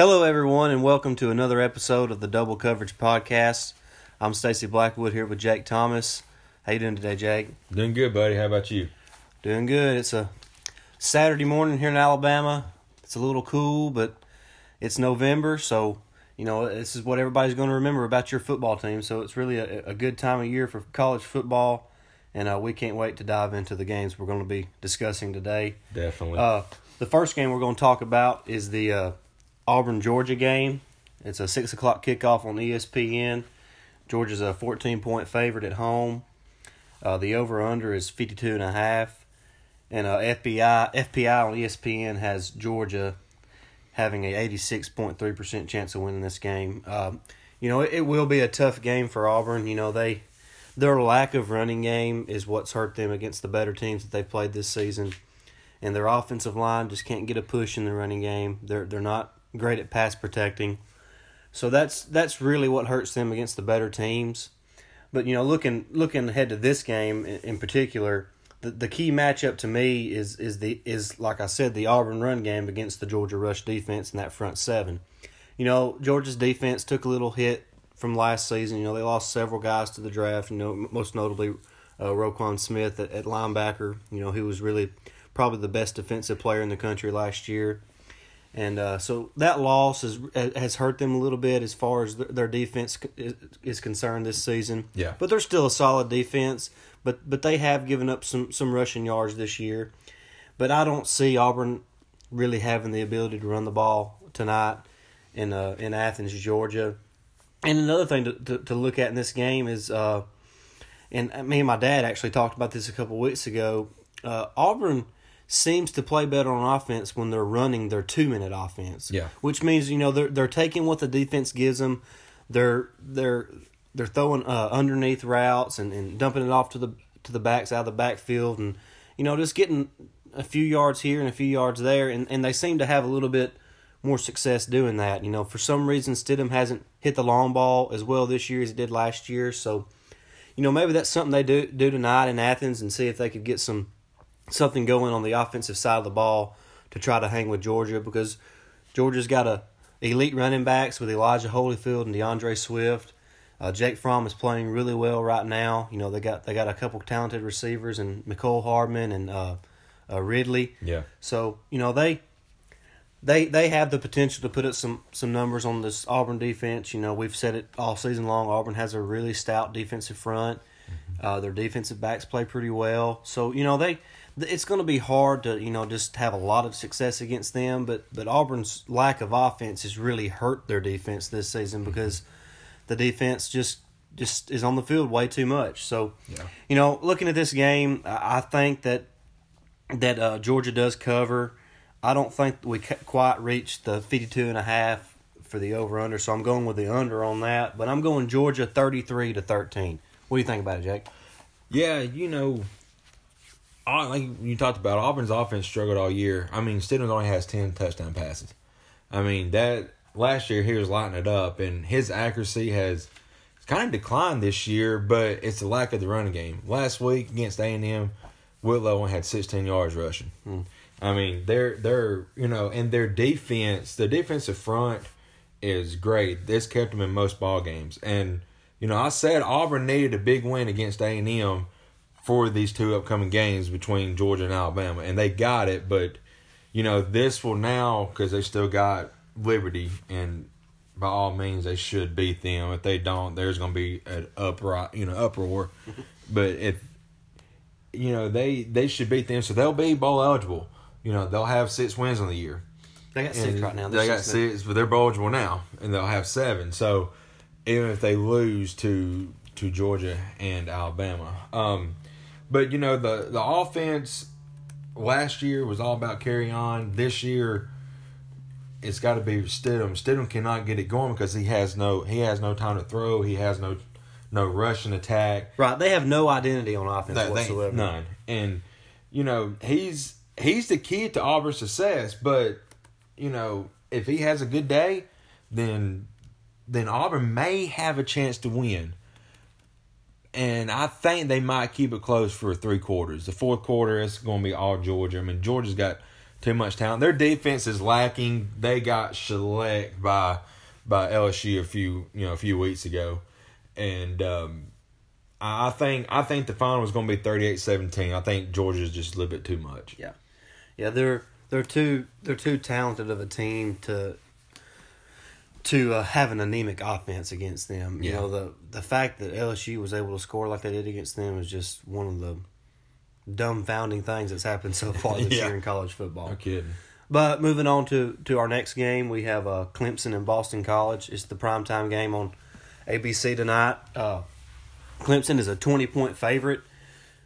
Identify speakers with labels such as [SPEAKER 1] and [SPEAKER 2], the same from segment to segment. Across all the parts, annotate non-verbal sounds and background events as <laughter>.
[SPEAKER 1] Hello, everyone, and welcome to another episode of the Double Coverage Podcast. I'm Stacy Blackwood here with Jake Thomas. How you doing today, Jake?
[SPEAKER 2] Doing good, buddy. How about you?
[SPEAKER 1] Doing good. It's a Saturday morning here in Alabama. It's a little cool, but it's November, so you know this is what everybody's going to remember about your football team. So it's really a, a good time of year for college football, and uh, we can't wait to dive into the games we're going to be discussing today.
[SPEAKER 2] Definitely.
[SPEAKER 1] Uh, the first game we're going to talk about is the uh, Auburn Georgia game. It's a six o'clock kickoff on ESPN. Georgia's a fourteen point favorite at home. Uh, the over under is fifty two and a half, and uh, FBI FPI on ESPN has Georgia having a eighty six point three percent chance of winning this game. Um, you know it, it will be a tough game for Auburn. You know they their lack of running game is what's hurt them against the better teams that they've played this season and their offensive line just can't get a push in the running game. They're they're not great at pass protecting. So that's that's really what hurts them against the better teams. But you know, looking looking ahead to this game in, in particular, the, the key matchup to me is is the is like I said, the Auburn run game against the Georgia rush defense in that front seven. You know, Georgia's defense took a little hit from last season. You know, they lost several guys to the draft. You know, most notably uh, Roquan Smith at, at linebacker. You know, he was really probably the best defensive player in the country last year. And uh, so that loss has has hurt them a little bit as far as their defense is, is concerned this season.
[SPEAKER 2] Yeah.
[SPEAKER 1] but they're still a solid defense. But but they have given up some some rushing yards this year. But I don't see Auburn really having the ability to run the ball tonight in uh, in Athens, Georgia. And another thing to, to, to look at in this game is, uh, and me and my dad actually talked about this a couple weeks ago. Uh, Auburn seems to play better on offense when they're running their two minute offense.
[SPEAKER 2] Yeah.
[SPEAKER 1] Which means you know they're they're taking what the defense gives them. They're they're they're throwing uh, underneath routes and, and dumping it off to the to the backs out of the backfield and you know just getting a few yards here and a few yards there and, and they seem to have a little bit more success doing that. You know, for some reason Stidham hasn't hit the long ball as well this year as he did last year. So, you know, maybe that's something they do do tonight in Athens and see if they could get some something going on the offensive side of the ball to try to hang with Georgia because Georgia's got a elite running backs with Elijah Holyfield and D'Andre Swift. Uh, Jake Fromm is playing really well right now. You know they got they got a couple talented receivers and Mecole Hardman and uh, uh, Ridley.
[SPEAKER 2] yeah.
[SPEAKER 1] So you know they they they have the potential to put up some some numbers on this Auburn defense. You know we've said it all season long. Auburn has a really stout defensive front. Uh, their defensive backs play pretty well. So you know they it's going to be hard to you know just have a lot of success against them. But but Auburn's lack of offense has really hurt their defense this season because the defense just just is on the field way too much. So
[SPEAKER 2] Yeah.
[SPEAKER 1] you know looking at this game, I think that that uh, Georgia does cover. I don't think we quite reached the 52 and a half for the over under, so I'm going with the under on that. But I'm going Georgia 33 to 13. What do you think about it, Jake?
[SPEAKER 2] Yeah, you know, like you talked about, Auburn's offense struggled all year. I mean, Stidham only has 10 touchdown passes. I mean, that last year he was lighting it up, and his accuracy has kind of declined this year, but it's the lack of the running game. Last week against A&M, Whitlow only had 16 yards rushing. Hmm. I mean, they're they're you know, and their defense, the defensive front is great. This kept them in most ball games, and you know, I said Auburn needed a big win against A and M for these two upcoming games between Georgia and Alabama, and they got it. But you know, this will now because they still got Liberty, and by all means they should beat them. If they don't, there's going to be an uproar, you know, uproar. <laughs> but if you know they they should beat them, so they'll be bowl eligible. You know, they'll have six wins on the year.
[SPEAKER 1] They got six right now.
[SPEAKER 2] They got six, but they're bowl eligible now, and they'll have seven. So even if they lose to to Georgia and Alabama, um, but you know the the offense last year was all about Kerryon. This year, it's got to be Stidham. Stidham cannot get it going because he has no he has no time to throw. He has no no rushing attack.
[SPEAKER 1] Right, they have no identity on offense
[SPEAKER 2] They- they-
[SPEAKER 1] whatsoever.
[SPEAKER 2] none. And you know he's he's the key to Auburn's success. But you know if he has a good day, then then Auburn may have a chance to win. And I think they might keep it close for three quarters. The fourth quarter is going to be all Georgia. I mean, Georgia's got too much talent. Their defense is lacking. They got shellacked by by LSU a few you know a few weeks ago, and um, I think I think the final is going to be 38-17. I think Georgia's just a little bit too much.
[SPEAKER 1] Yeah, yeah, they're they're too they're too talented of a team to to uh, have an anemic offense against them. You
[SPEAKER 2] Yeah.
[SPEAKER 1] know the the fact that LSU was able to score like they did against them is just one of the dumbfounding things that's happened so far this <laughs>
[SPEAKER 2] Yeah.
[SPEAKER 1] year in college football.
[SPEAKER 2] No kidding.
[SPEAKER 1] But moving on to, to our next game, we have uh, Clemson and Boston College. It's the primetime game on ABC tonight. Uh, Clemson is a 20 point favorite.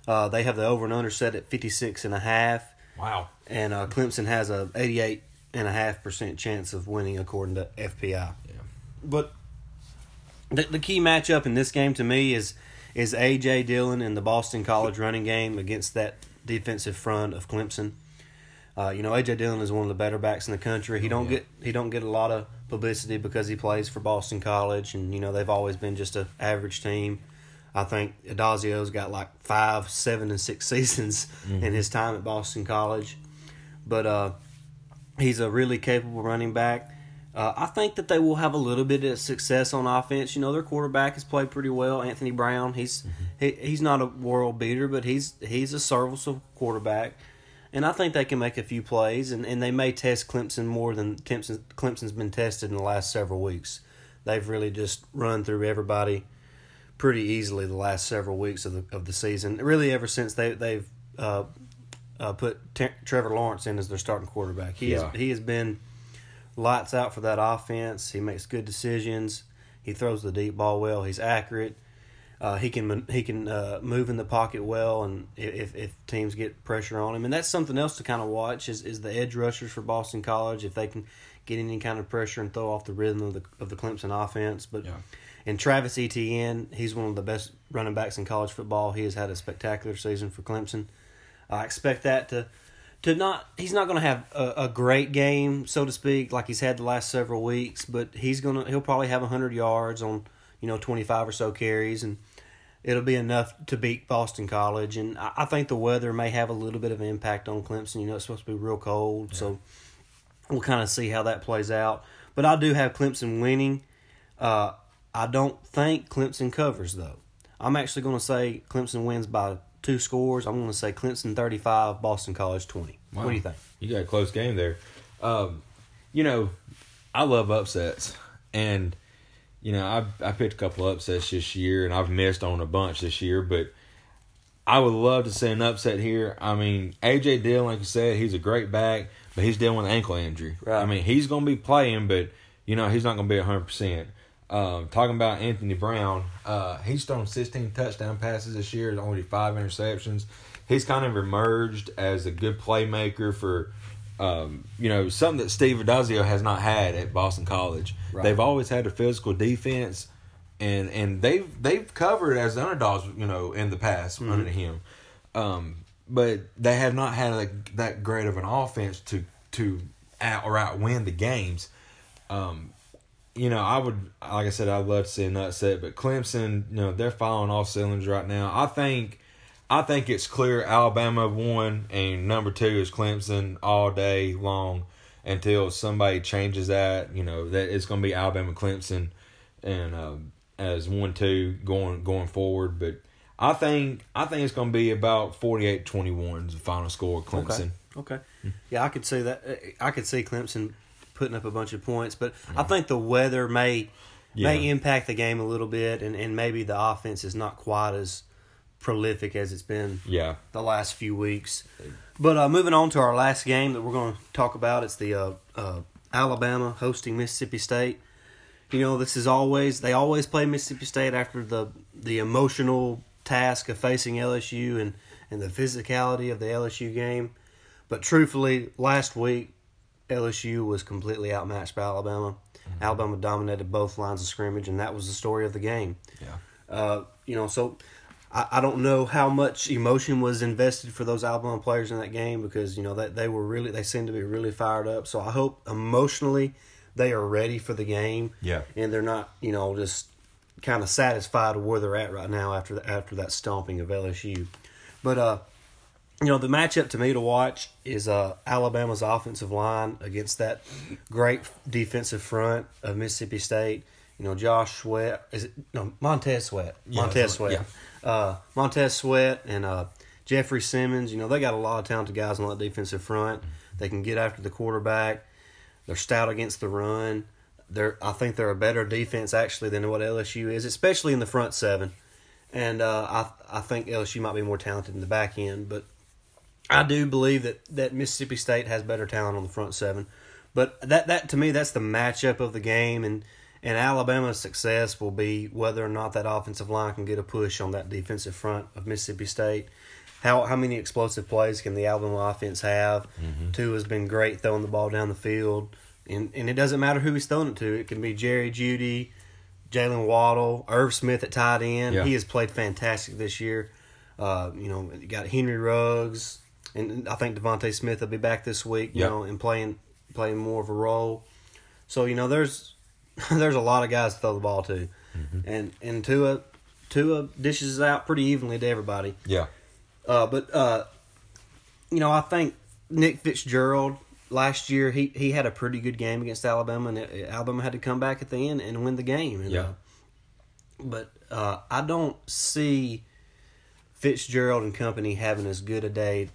[SPEAKER 1] Uh, they have the over and under set at 56 and a half.
[SPEAKER 2] Wow.
[SPEAKER 1] And uh, Clemson has a 88 and a half percent chance of winning according to FPI.
[SPEAKER 2] Yeah.
[SPEAKER 1] But the, the key matchup in this game to me is is AJ Dillon in the Boston College running game against that defensive front of Clemson. Uh, you know, AJ Dillon is one of the better backs in the country. He don't
[SPEAKER 2] yeah.
[SPEAKER 1] get he don't get a lot of publicity because he plays for Boston College, and you know they've always been just a average team. I think Addazio's got like five, seven, and six <laughs> seasons in his time at Boston College, but uh, he's a really capable running back. Uh, I think that they will have a little bit of success on offense. You know, their quarterback has played pretty well, Anthony Brown. He's he, he's not a world beater, but he's he's a serviceable quarterback, and I think they can make a few plays, and, and they may test Clemson more than Clemson Clemson's been tested in the last several weeks. They've really just run through everybody pretty easily the last several weeks of the of the season. Really, ever since they they've uh, uh, put T- Trevor Lawrence in as their starting quarterback, he
[SPEAKER 2] Yeah.
[SPEAKER 1] has he has been lights out for that offense. He makes good decisions. He throws the deep ball well. He's accurate. Uh, he can he can uh, move in the pocket well, and if if teams get pressure on him, and that's something else to kind of watch is, is the edge rushers for Boston College if they can get any kind of pressure and throw off the rhythm of the of the Clemson offense. But
[SPEAKER 2] Yeah.
[SPEAKER 1] and Travis Etienne, he's one of the best running backs in college football. He has had a spectacular season for Clemson. I expect that to to not he's not going to have a, a great game so to speak like he's had the last several weeks, but he's going to he'll probably have 100 yards on, you know, 25 or so carries and it'll be enough to beat Boston College and I, I think the weather may have a little bit of an impact on Clemson. You know, it's supposed to be real cold, so we'll kind of see how that plays out. But I do have Clemson winning. Uh, I don't think Clemson covers though. I'm actually going to say Clemson wins by two scores. I'm going to say Clemson 35, Boston College 20. What do you think?
[SPEAKER 2] You got a close game there. Um, you know, I love upsets, and you know I I picked a couple upsets this year, and I've missed on a bunch this year, but I would love to see an upset here. I mean, AJ Dillon, like you said, he's a great back, but he's dealing with an ankle injury.
[SPEAKER 1] Right.
[SPEAKER 2] I mean, he's going to be playing, but you know he's not going to be hundred percent. Um, talking about Anthony Brown, uh, he's thrown 16 touchdown passes this year, only five interceptions. He's kind of emerged as a good playmaker for, um, you know, something that Steve Addazio has not had at Boston College.
[SPEAKER 1] Right.
[SPEAKER 2] They've always had a physical defense, and and they've they've covered as underdogs, you know, in the past under him. Um, but they have not had like that great of an offense to to out or out win the games. Um, you know, I would like I said, I'd love to see an upset, but Clemson, you know, they're firing all cylinders right now. I think, I think it's clear Alabama one and number two is Clemson all day long until somebody changes that. You know that it's going to be Alabama Clemson and um, as one two going going forward. But I think I think it's going to be about 48-21 is the final score. Clemson.
[SPEAKER 1] Okay. Yeah, I could see that. I could see Clemson putting up a bunch of points, but I think the weather may may impact the game a little bit, and, and maybe the offense is not quite as prolific as it's been
[SPEAKER 2] Yeah.
[SPEAKER 1] the last few weeks. But uh, moving on to our last game that we're going to talk about, it's the uh, uh, Alabama hosting Mississippi State. You know, this is always they always play Mississippi State after the the emotional task of facing LSU and and the physicality of the LSU game. But truthfully, last week LSU was completely outmatched by Alabama. Alabama dominated both lines of scrimmage, and that was the story of the game.
[SPEAKER 2] Yeah.
[SPEAKER 1] Uh, you know, so I, I don't know how much emotion was invested for those Alabama players in that game because you know that they were really they seemed to be really fired up. So I hope emotionally they are ready for the game.
[SPEAKER 2] Yeah.
[SPEAKER 1] and they're not you know just kind of satisfied with where they're at right now after the, after that stomping of LSU. But uh, you know, the matchup to me to watch is uh, Alabama's offensive line against that great defensive front of Mississippi State. You know, Josh Sweat is it no Montez Sweat, Montez
[SPEAKER 2] right,
[SPEAKER 1] Sweat, uh, Montez Sweat, and uh, Jeffrey Simmons. You know, they got a lot of talented guys on that defensive front. They can get after the quarterback. They're stout against the run. They're, I think they're a better defense actually than what LSU is, especially in the front seven. And uh, I, I think LSU might be more talented in the back end, but I do believe that, that Mississippi State has better talent on the front seven. But that, that to me, that's the matchup of the game, and and Alabama's success will be whether or not that offensive line can get a push on that defensive front of Mississippi State. How how many explosive plays can the Alabama offense have?
[SPEAKER 2] Mm-hmm.
[SPEAKER 1] Tua has been great throwing the ball down the field, and and it doesn't matter who he's throwing it to. It can be Jerry Jeudy, Jaylen Waddle, Irv Smith at tight end.
[SPEAKER 2] Yeah.
[SPEAKER 1] He has played fantastic this year. Uh, you know, you got Henry Ruggs, and I think DeVonta Smith will be back this week. You
[SPEAKER 2] Yeah.
[SPEAKER 1] know, and playing playing more of a role. So you know, there's <laughs> there's a lot of guys to throw the ball to, and and Tua Tua dishes it out pretty evenly to everybody.
[SPEAKER 2] Yeah.
[SPEAKER 1] Uh, but uh, you know, I think Nick Fitzgerald last year he he had a pretty good game against Alabama, and Alabama had to come back at the end and win the game. And,
[SPEAKER 2] Yeah.
[SPEAKER 1] uh, but uh, I don't see Fitzgerald and company having as good a day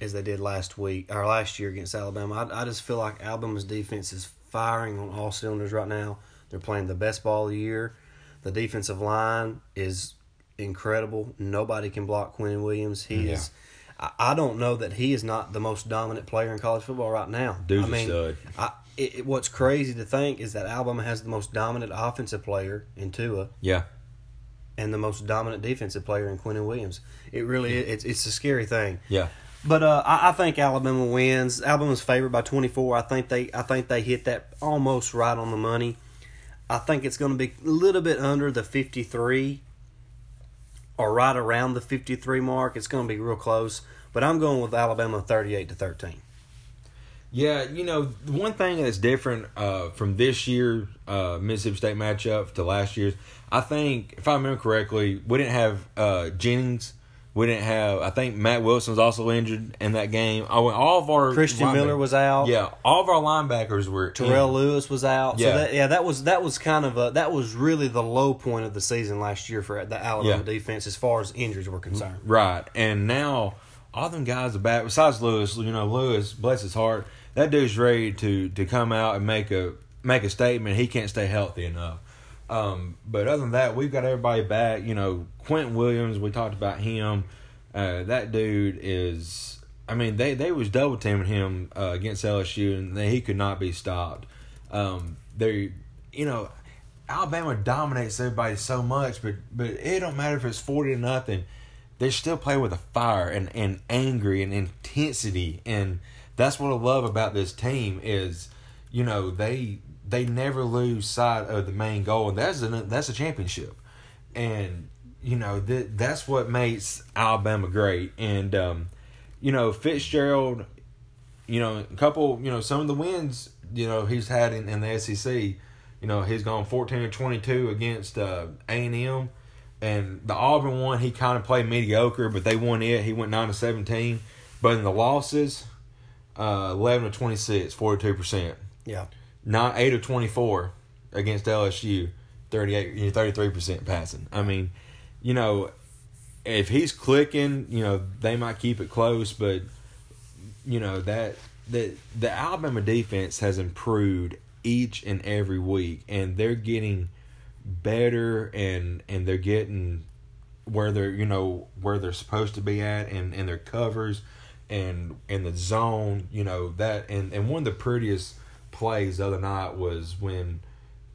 [SPEAKER 1] as they did last week or last year against Alabama. I, I just feel like Alabama's defense is firing on all cylinders right now. They're playing the best ball of the year. The defensive line is incredible. Nobody can block Quinn Williams. He
[SPEAKER 2] Yeah.
[SPEAKER 1] is. I, I don't know that he is not the most dominant player in college football right now.
[SPEAKER 2] Dude's
[SPEAKER 1] I mean,
[SPEAKER 2] stud.
[SPEAKER 1] I, it, it- what's crazy to think is that Alabama has the most dominant offensive player in Tua
[SPEAKER 2] Yeah.
[SPEAKER 1] and the most dominant defensive player in Quinn Williams. It really it's it's a scary thing.
[SPEAKER 2] Yeah.
[SPEAKER 1] But uh, I, I think Alabama wins. Alabama's favored by 24. I think they I think they hit that almost right on the money. I think it's going to be a little bit under the 53 or right around the 53 mark. It's going to be real close. But I'm going with Alabama 38 to 13.
[SPEAKER 2] Yeah, you know, one thing that's different uh, from this year uh, Mississippi State matchup to last year's, I think, if I remember correctly, we didn't have uh, Jennings. We didn't have. I think Mack Wilson was also injured in that game. I went all of our
[SPEAKER 1] Christian Miller was out.
[SPEAKER 2] Yeah, all of our linebackers were
[SPEAKER 1] Terrell
[SPEAKER 2] in.
[SPEAKER 1] Lewis was out.
[SPEAKER 2] Yeah.
[SPEAKER 1] So that, yeah, that was that was kind of a that was really the low point of the season last year for the Alabama
[SPEAKER 2] Yeah.
[SPEAKER 1] defense as far as injuries were concerned.
[SPEAKER 2] Right, and now all them guys are back. Besides Lewis, you know, Lewis, bless his heart, that dude's ready to to come out and make a make a statement. He can't stay healthy enough. Um, but other than that, we've got everybody back. You know, Quentin Williams, we talked about him. Uh, that dude is. I mean, they they was double teaming him uh, against LSU, and he could not be stopped. Um, they, you know, Alabama dominates everybody so much, but but it don't matter if it's forty to nothing. They still play with a fire and, and angry and intensity, and that's what I love about this team is, you know, they they never lose sight of the main goal, and that's a that's a championship, and you know that that's what makes Alabama great, and um, you know Fitzgerald, you know, a couple, you know, some of the wins, you know, he's had in, in the SEC. You know, he's gone fourteen or twenty two against uh, A and M, and the Auburn one he kind of played mediocre, but they won it. He went nine to seventeen, but in the losses, uh, eleven to 26, 42 percent.
[SPEAKER 1] Yeah.
[SPEAKER 2] Not eight of twenty four against LSU, 38 33 percent passing. I mean, you know, if he's clicking, you know, they might keep it close, but you know that the the Alabama defense has improved each and every week, and they're getting better, and and they're getting where they're you know where they're supposed to be at, and and their covers, and in the zone, you know that, and and one of the prettiest plays the other night was when.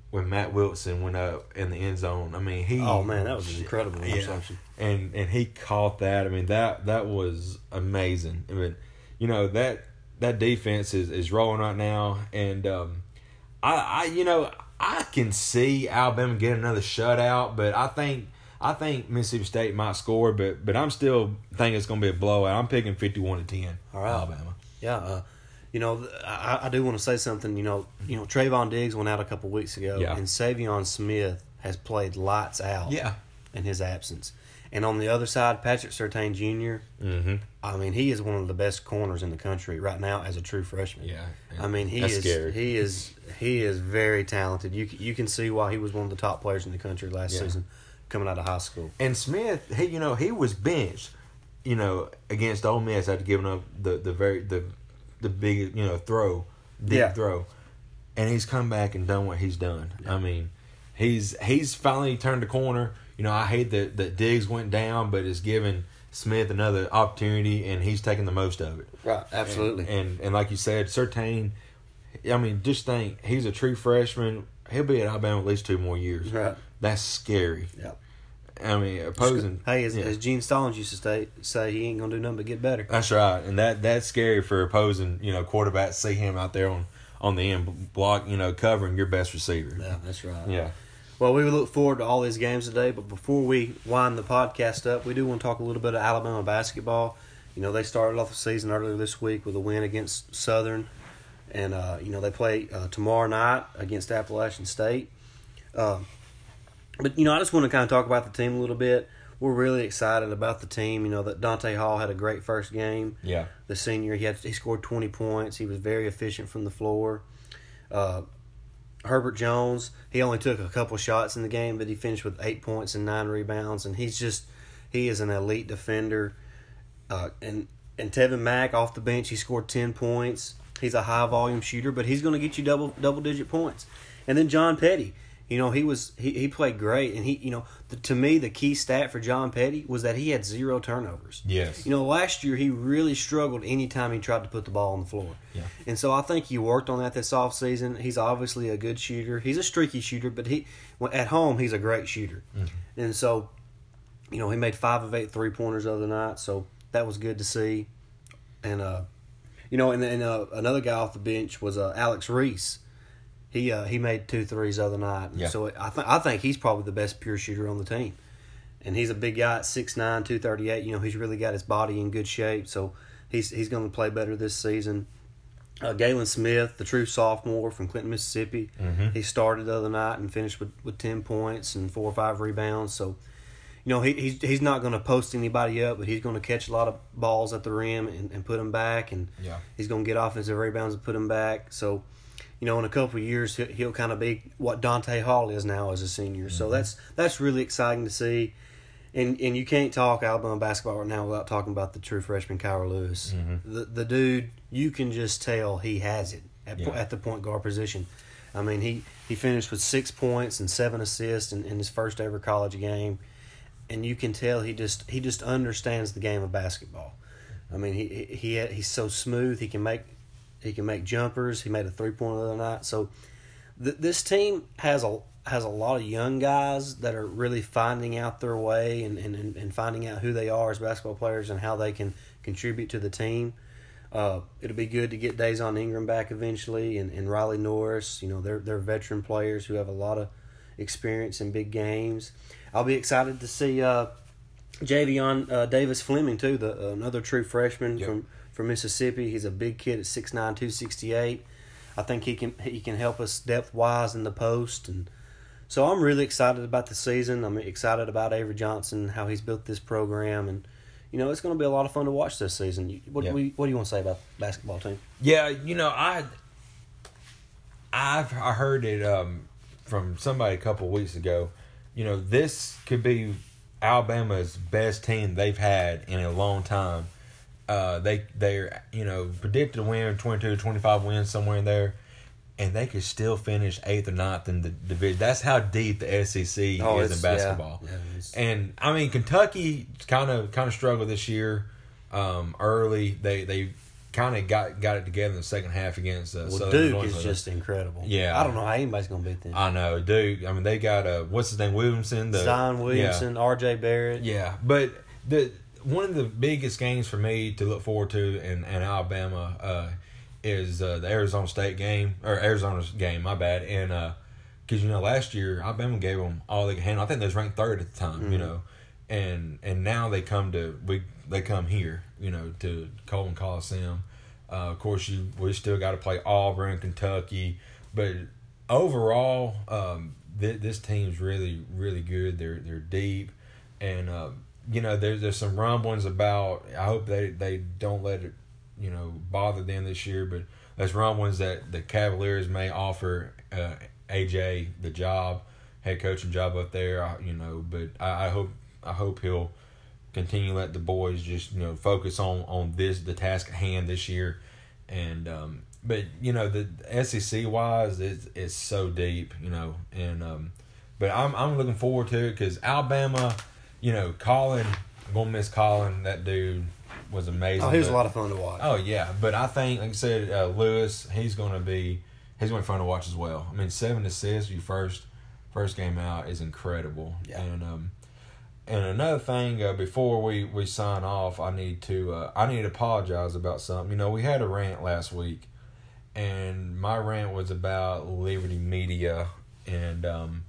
[SPEAKER 2] When Mack Wilson went up in the end zone, I mean he.
[SPEAKER 1] Oh man, that was an incredible
[SPEAKER 2] Yeah.
[SPEAKER 1] interception.
[SPEAKER 2] and and he caught that. I mean that that was amazing. I mean, you know that that defense is is rolling right now, and um, I I you know I can see Alabama getting another shutout, but I think I think Mississippi State might score, but but I'm still thinking it's going to be a blowout. I'm picking fifty one to ten.
[SPEAKER 1] All right.
[SPEAKER 2] Alabama.
[SPEAKER 1] Yeah, uh, you know, I, I do want to say something. You know, you know, Trevon Diggs went out a couple weeks ago,
[SPEAKER 2] Yeah.
[SPEAKER 1] and Saivion Smith has played lights out.
[SPEAKER 2] Yeah.
[SPEAKER 1] in his absence, And on the other side, Patrick Surtain junior
[SPEAKER 2] Mm-hmm.
[SPEAKER 1] I mean, he is one of the best corners in the country right now as a true freshman.
[SPEAKER 2] Yeah, yeah.
[SPEAKER 1] I mean, he
[SPEAKER 2] That's
[SPEAKER 1] is
[SPEAKER 2] scary.
[SPEAKER 1] he is he is very talented. You you can see why he was one of the top players in the country last
[SPEAKER 2] Yeah.
[SPEAKER 1] season, coming out of high school.
[SPEAKER 2] And Smith, he you know he was benched, you know, against Ole Miss after giving up the the very the the big you know throw, deep
[SPEAKER 1] Yeah.
[SPEAKER 2] throw, and he's come back and done what he's done. I mean, he's he's finally turned the corner. You know, I hate that that Diggs went down, but it's given Smith another opportunity, and he's taking the most of it.
[SPEAKER 1] Right, absolutely.
[SPEAKER 2] And and like you said, Surtain, I mean, just think he's a true freshman. He'll be at Alabama at least two more years.
[SPEAKER 1] right.
[SPEAKER 2] That's scary.
[SPEAKER 1] Yeah.
[SPEAKER 2] I mean, opposing.
[SPEAKER 1] Hey, as,
[SPEAKER 2] yeah.
[SPEAKER 1] as Gene Stallings used to say, say he ain't gonna do nothing but get better.
[SPEAKER 2] That's right, and that that's scary for opposing. You know, quarterbacks see him out there on on the end block. You know, covering your best receiver.
[SPEAKER 1] Yeah, that's right.
[SPEAKER 2] Yeah.
[SPEAKER 1] Well, we look forward to all these games today, but before we wind the podcast up, we do want to talk a little bit of Alabama basketball. You know, they started off the season earlier this week with a win against Southern, and uh, you know they play uh, tomorrow night against Appalachian State. Uh, but you know, I just want to kind of talk about the team a little bit. We're really excited about the team. You know that Donta Hall had a great first game.
[SPEAKER 2] Yeah.
[SPEAKER 1] The senior, he had he scored twenty points. He was very efficient from the floor. Uh, Herbert Jones, he only took a couple shots in the game, but he finished with eight points and nine rebounds, and he's just he is an elite defender. Uh, and and Tevin Mack off the bench, he scored ten points. He's a high volume shooter, but he's going to get you double double digit points. And then John Petty, you know, he was he, he played great, and he you know the, to me the key stat for John Petty was that he had zero turnovers.
[SPEAKER 2] Yes.
[SPEAKER 1] You know, last year he really struggled anytime he tried to put the ball on the floor.
[SPEAKER 2] Yeah.
[SPEAKER 1] And so I think he worked on that this offseason. He's obviously a good shooter. He's a streaky shooter, but he at home he's a great shooter. And so, you know, he made five of eight three pointers the other night, so that was good to see. And uh, you know, and then uh, another guy off the bench was uh, Alex Reese. He uh, he made two threes the other night.
[SPEAKER 2] Yeah.
[SPEAKER 1] So I think I think he's probably the best pure shooter on the team. And he's a big guy at 6'9", 238. You know, he's really got his body in good shape, so he's he's going to play better this season. Uh, Galin Smith, the true sophomore from Clinton, Mississippi,
[SPEAKER 2] Mhm.
[SPEAKER 1] he started the other night and finished with, with ten points and four or five rebounds. So, you know, he he's, he's not going to post anybody up, but he's going to catch a lot of balls at the rim and, and put them back, and
[SPEAKER 2] Yeah.
[SPEAKER 1] he's going to get offensive rebounds and put them back. So, you know, in a couple of years, he'll, he'll kind of be what Donta Hall is now as a senior. So mm-hmm. that's that's really exciting to see. And and you can't talk Alabama basketball right now without talking about the true freshman Kira Lewis. Mm-hmm. The the dude, you can just tell he has it at,
[SPEAKER 2] Yeah.
[SPEAKER 1] at the point guard position. I mean, he, he finished with six points and seven assists in, in his first ever college game, and you can tell he just he just understands the game of basketball. I mean, he he- he's so smooth. He can make he can make jumpers. He made a three pointer the other night. So th- this team has a has a lot of young guys that are really finding out their way and, and, and- finding out who they are as basketball players and how they can contribute to the team. Uh, it'll be good to get Dazon Ingram back eventually and, and Riley Norris. You know, they're they're veteran players who have a lot of experience in big games. I'll be excited to see uh, Javian uh, Davis Fleming too, the another true freshman
[SPEAKER 2] Yep.
[SPEAKER 1] from from Mississippi. He's a big kid at 6'9", 268. I think he can he can help us depth wise in the post and so I'm really excited about the season. I'm excited about Avery Johnson, how he's built this program, and you know it's going to be a lot of fun to watch this season. What,
[SPEAKER 2] Yeah.
[SPEAKER 1] what, do you- what do you want to say about the basketball team?
[SPEAKER 2] Yeah, you know, I I've I heard it um, from somebody a couple of weeks ago. You know, this could be Alabama's best team they've had in a long time. Uh, they they're you know predicted to win 22 25 wins somewhere in there and they could still finish eighth or ninth in the division that's how deep the SEC
[SPEAKER 1] Oh,
[SPEAKER 2] is in basketball
[SPEAKER 1] yeah, yeah,
[SPEAKER 2] and I mean Kentucky kind of kind of struggled this year um, early they they kind of got got it together in the second half against uh,
[SPEAKER 1] Well,
[SPEAKER 2] Southern
[SPEAKER 1] Duke
[SPEAKER 2] Illinois.
[SPEAKER 1] is just incredible.
[SPEAKER 2] Yeah.
[SPEAKER 1] I don't know how anybody's going to beat them.
[SPEAKER 2] I know Duke I mean they got uh what's his name Williamson the
[SPEAKER 1] Zion
[SPEAKER 2] yeah.
[SPEAKER 1] Williamson, R.J. Barrett.
[SPEAKER 2] Yeah, but the one of the biggest games for me to look forward to in, in Alabama uh, is uh, the Arizona State game or Arizona's game. My bad, and because you know last year Alabama gave them all they could handle. I think they was ranked third at the time. You know, and and now they come to we they come here. You know to Coleman Coliseum. Uh, of course, you we still got to play Auburn, Kentucky, but overall, um, th- this team's really really good. They're they're deep, and uh, you know, there's there's some rumblings about. I hope they they don't let it, you know, bother them this year. But there's rumblings that the Cavaliers may offer uh, AJ the job, head coaching job up there. uh, You know, but I, I hope I hope he'll continue to let the boys just you know focus on on this the task at hand this year, and um, but you know the SEC wise it's it's so deep you know and um, but I'm I'm looking forward to it because Alabama, you know Collin, I'm gonna miss Collin. That dude was amazing.
[SPEAKER 1] Oh, he was a lot of fun to watch.
[SPEAKER 2] Oh yeah, but I think, like I said, uh, Lewis, he's going to be he's to be fun to watch as well. I mean, seven assists your first first game out is incredible.
[SPEAKER 1] Yeah.
[SPEAKER 2] And um, and another thing, uh, before we we sign off, I need to uh, I need to apologize about something. You know, we had a rant last week, and my rant was about Liberty Media, and um,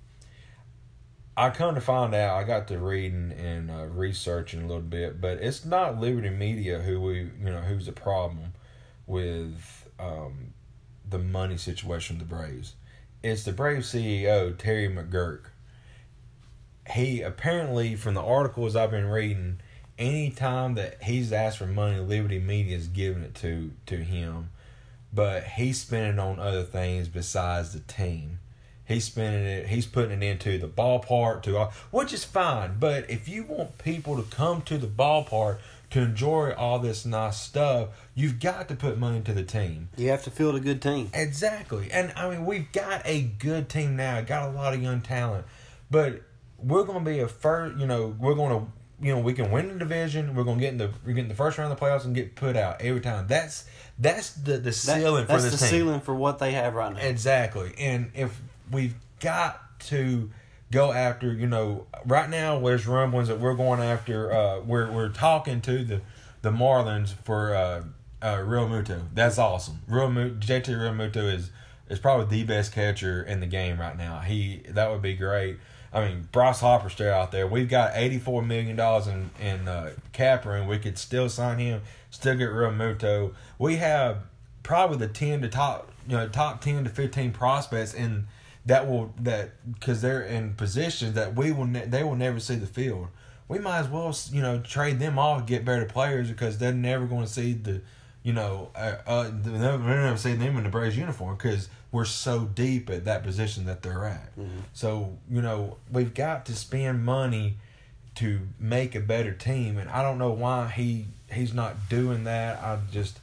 [SPEAKER 2] I come to find out, I got to reading and uh, researching a little bit, but it's not Liberty Media who we, you know, who's the problem with um, the money situation with the Braves. It's the Braves CEO Terry McGuirk. He apparently, from the articles I've been reading, anytime that he's asked for money, Liberty Media is giving it to to him, but he's spending on other things besides the team. He's spending it. He's putting it into the ballpark to all, which is fine. But if you want people to come to the ballpark to enjoy all this nice stuff, you've got to put money into the team.
[SPEAKER 1] You have to field a good team.
[SPEAKER 2] Exactly. And I mean, we've got a good team now. Got a lot of young talent, but we're going to be a first. You know, we're going to. You know, we can win the division. We're going to get in the we're getting the first round of the playoffs and get put out every time. That's that's the the
[SPEAKER 1] That-
[SPEAKER 2] ceiling for
[SPEAKER 1] that's
[SPEAKER 2] this
[SPEAKER 1] the
[SPEAKER 2] team.
[SPEAKER 1] ceiling for what they have right now.
[SPEAKER 2] Exactly. And if we've got to go after, you know, right now there's rumblings that we're going after uh we're we're talking to the the Marlins for uh uh Realmuto. That's awesome. Realmuto JT Realmuto is is probably the best catcher in the game right now. He that would be great. I mean, Bryce Harper's still out there. We've got eighty four million dollars in in uh, cap room. We could still sign him, still get Realmuto. We have probably the ten to top you know top ten to fifteen prospects in that will that because they're in positions that we will ne- they will never see the field. We might as well you know trade them off get better players because they're never going to see the you know uh, uh they're never, see them in the Braves uniform because we're so deep at that position that they're at. So you know we've got to spend money to make a better team, and I don't know why he he's not doing that. I just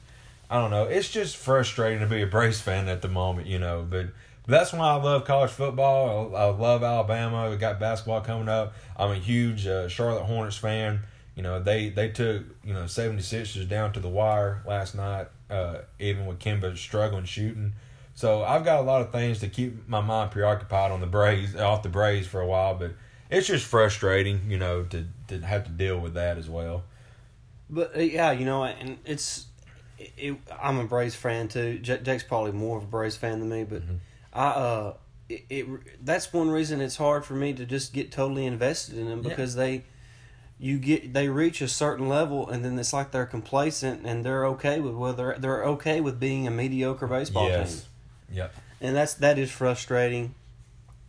[SPEAKER 2] I don't know. It's just frustrating to be a Braves fan at the moment, you know. But that's why I love college football. I, I love Alabama. We got basketball coming up. I'm a huge uh, Charlotte Hornets fan. You know, they they took you know 76ers down to the wire last night, uh, even with Kemba struggling shooting. So I've got a lot of things to keep my mind preoccupied on the Braves, off the Braves for a while. But it's just frustrating, you know, to to have to deal with that as well.
[SPEAKER 1] But uh, yeah, you know, and it's it, it, I'm a Braves fan too. Jake's probably more of a Braves fan than me, but I uh, it, it that's one reason it's hard for me to just get totally invested in them
[SPEAKER 2] Yeah.
[SPEAKER 1] because they you get they reach a certain level and then it's like they're complacent and they're okay with whether they're okay with being a mediocre baseball team.
[SPEAKER 2] Yep.
[SPEAKER 1] and that's that is frustrating.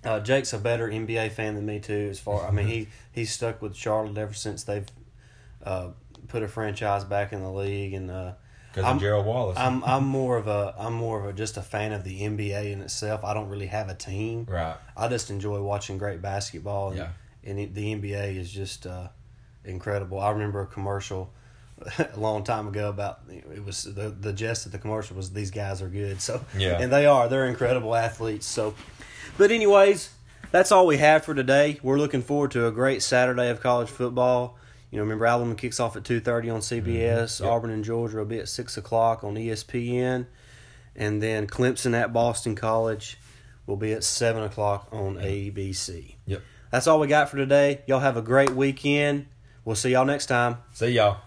[SPEAKER 1] Uh, Jake's a better NBA fan than me too. As far, I mean, he <laughs> he's stuck with Charlotte ever since they've uh, put a franchise back in the league, and uh,
[SPEAKER 2] Because
[SPEAKER 1] I'm-
[SPEAKER 2] of Gerald Wallace.
[SPEAKER 1] I'm I'm more of a I'm more of a just a fan of the NBA in itself. I don't really have a team.
[SPEAKER 2] right.
[SPEAKER 1] I just enjoy watching great basketball. And,
[SPEAKER 2] Yeah.
[SPEAKER 1] and it, the NBA is just uh, incredible. I remember a commercial <laughs> a long time ago about it was the the gist of the commercial was these guys are good. So
[SPEAKER 2] Yeah.
[SPEAKER 1] and they are. They're incredible athletes. So, but anyways, that's all we have for today. We're looking forward to a great Saturday of college football. You know, remember Alabama kicks off at two thirty on CBS. Mm-hmm.
[SPEAKER 2] Yep.
[SPEAKER 1] Auburn and Georgia will be at six o'clock on ESPN, and then Clemson at Boston College will be at seven o'clock on ABC.
[SPEAKER 2] Yep.
[SPEAKER 1] That's all we got for today. Y'all have a great weekend. We'll see y'all next time.
[SPEAKER 2] See y'all.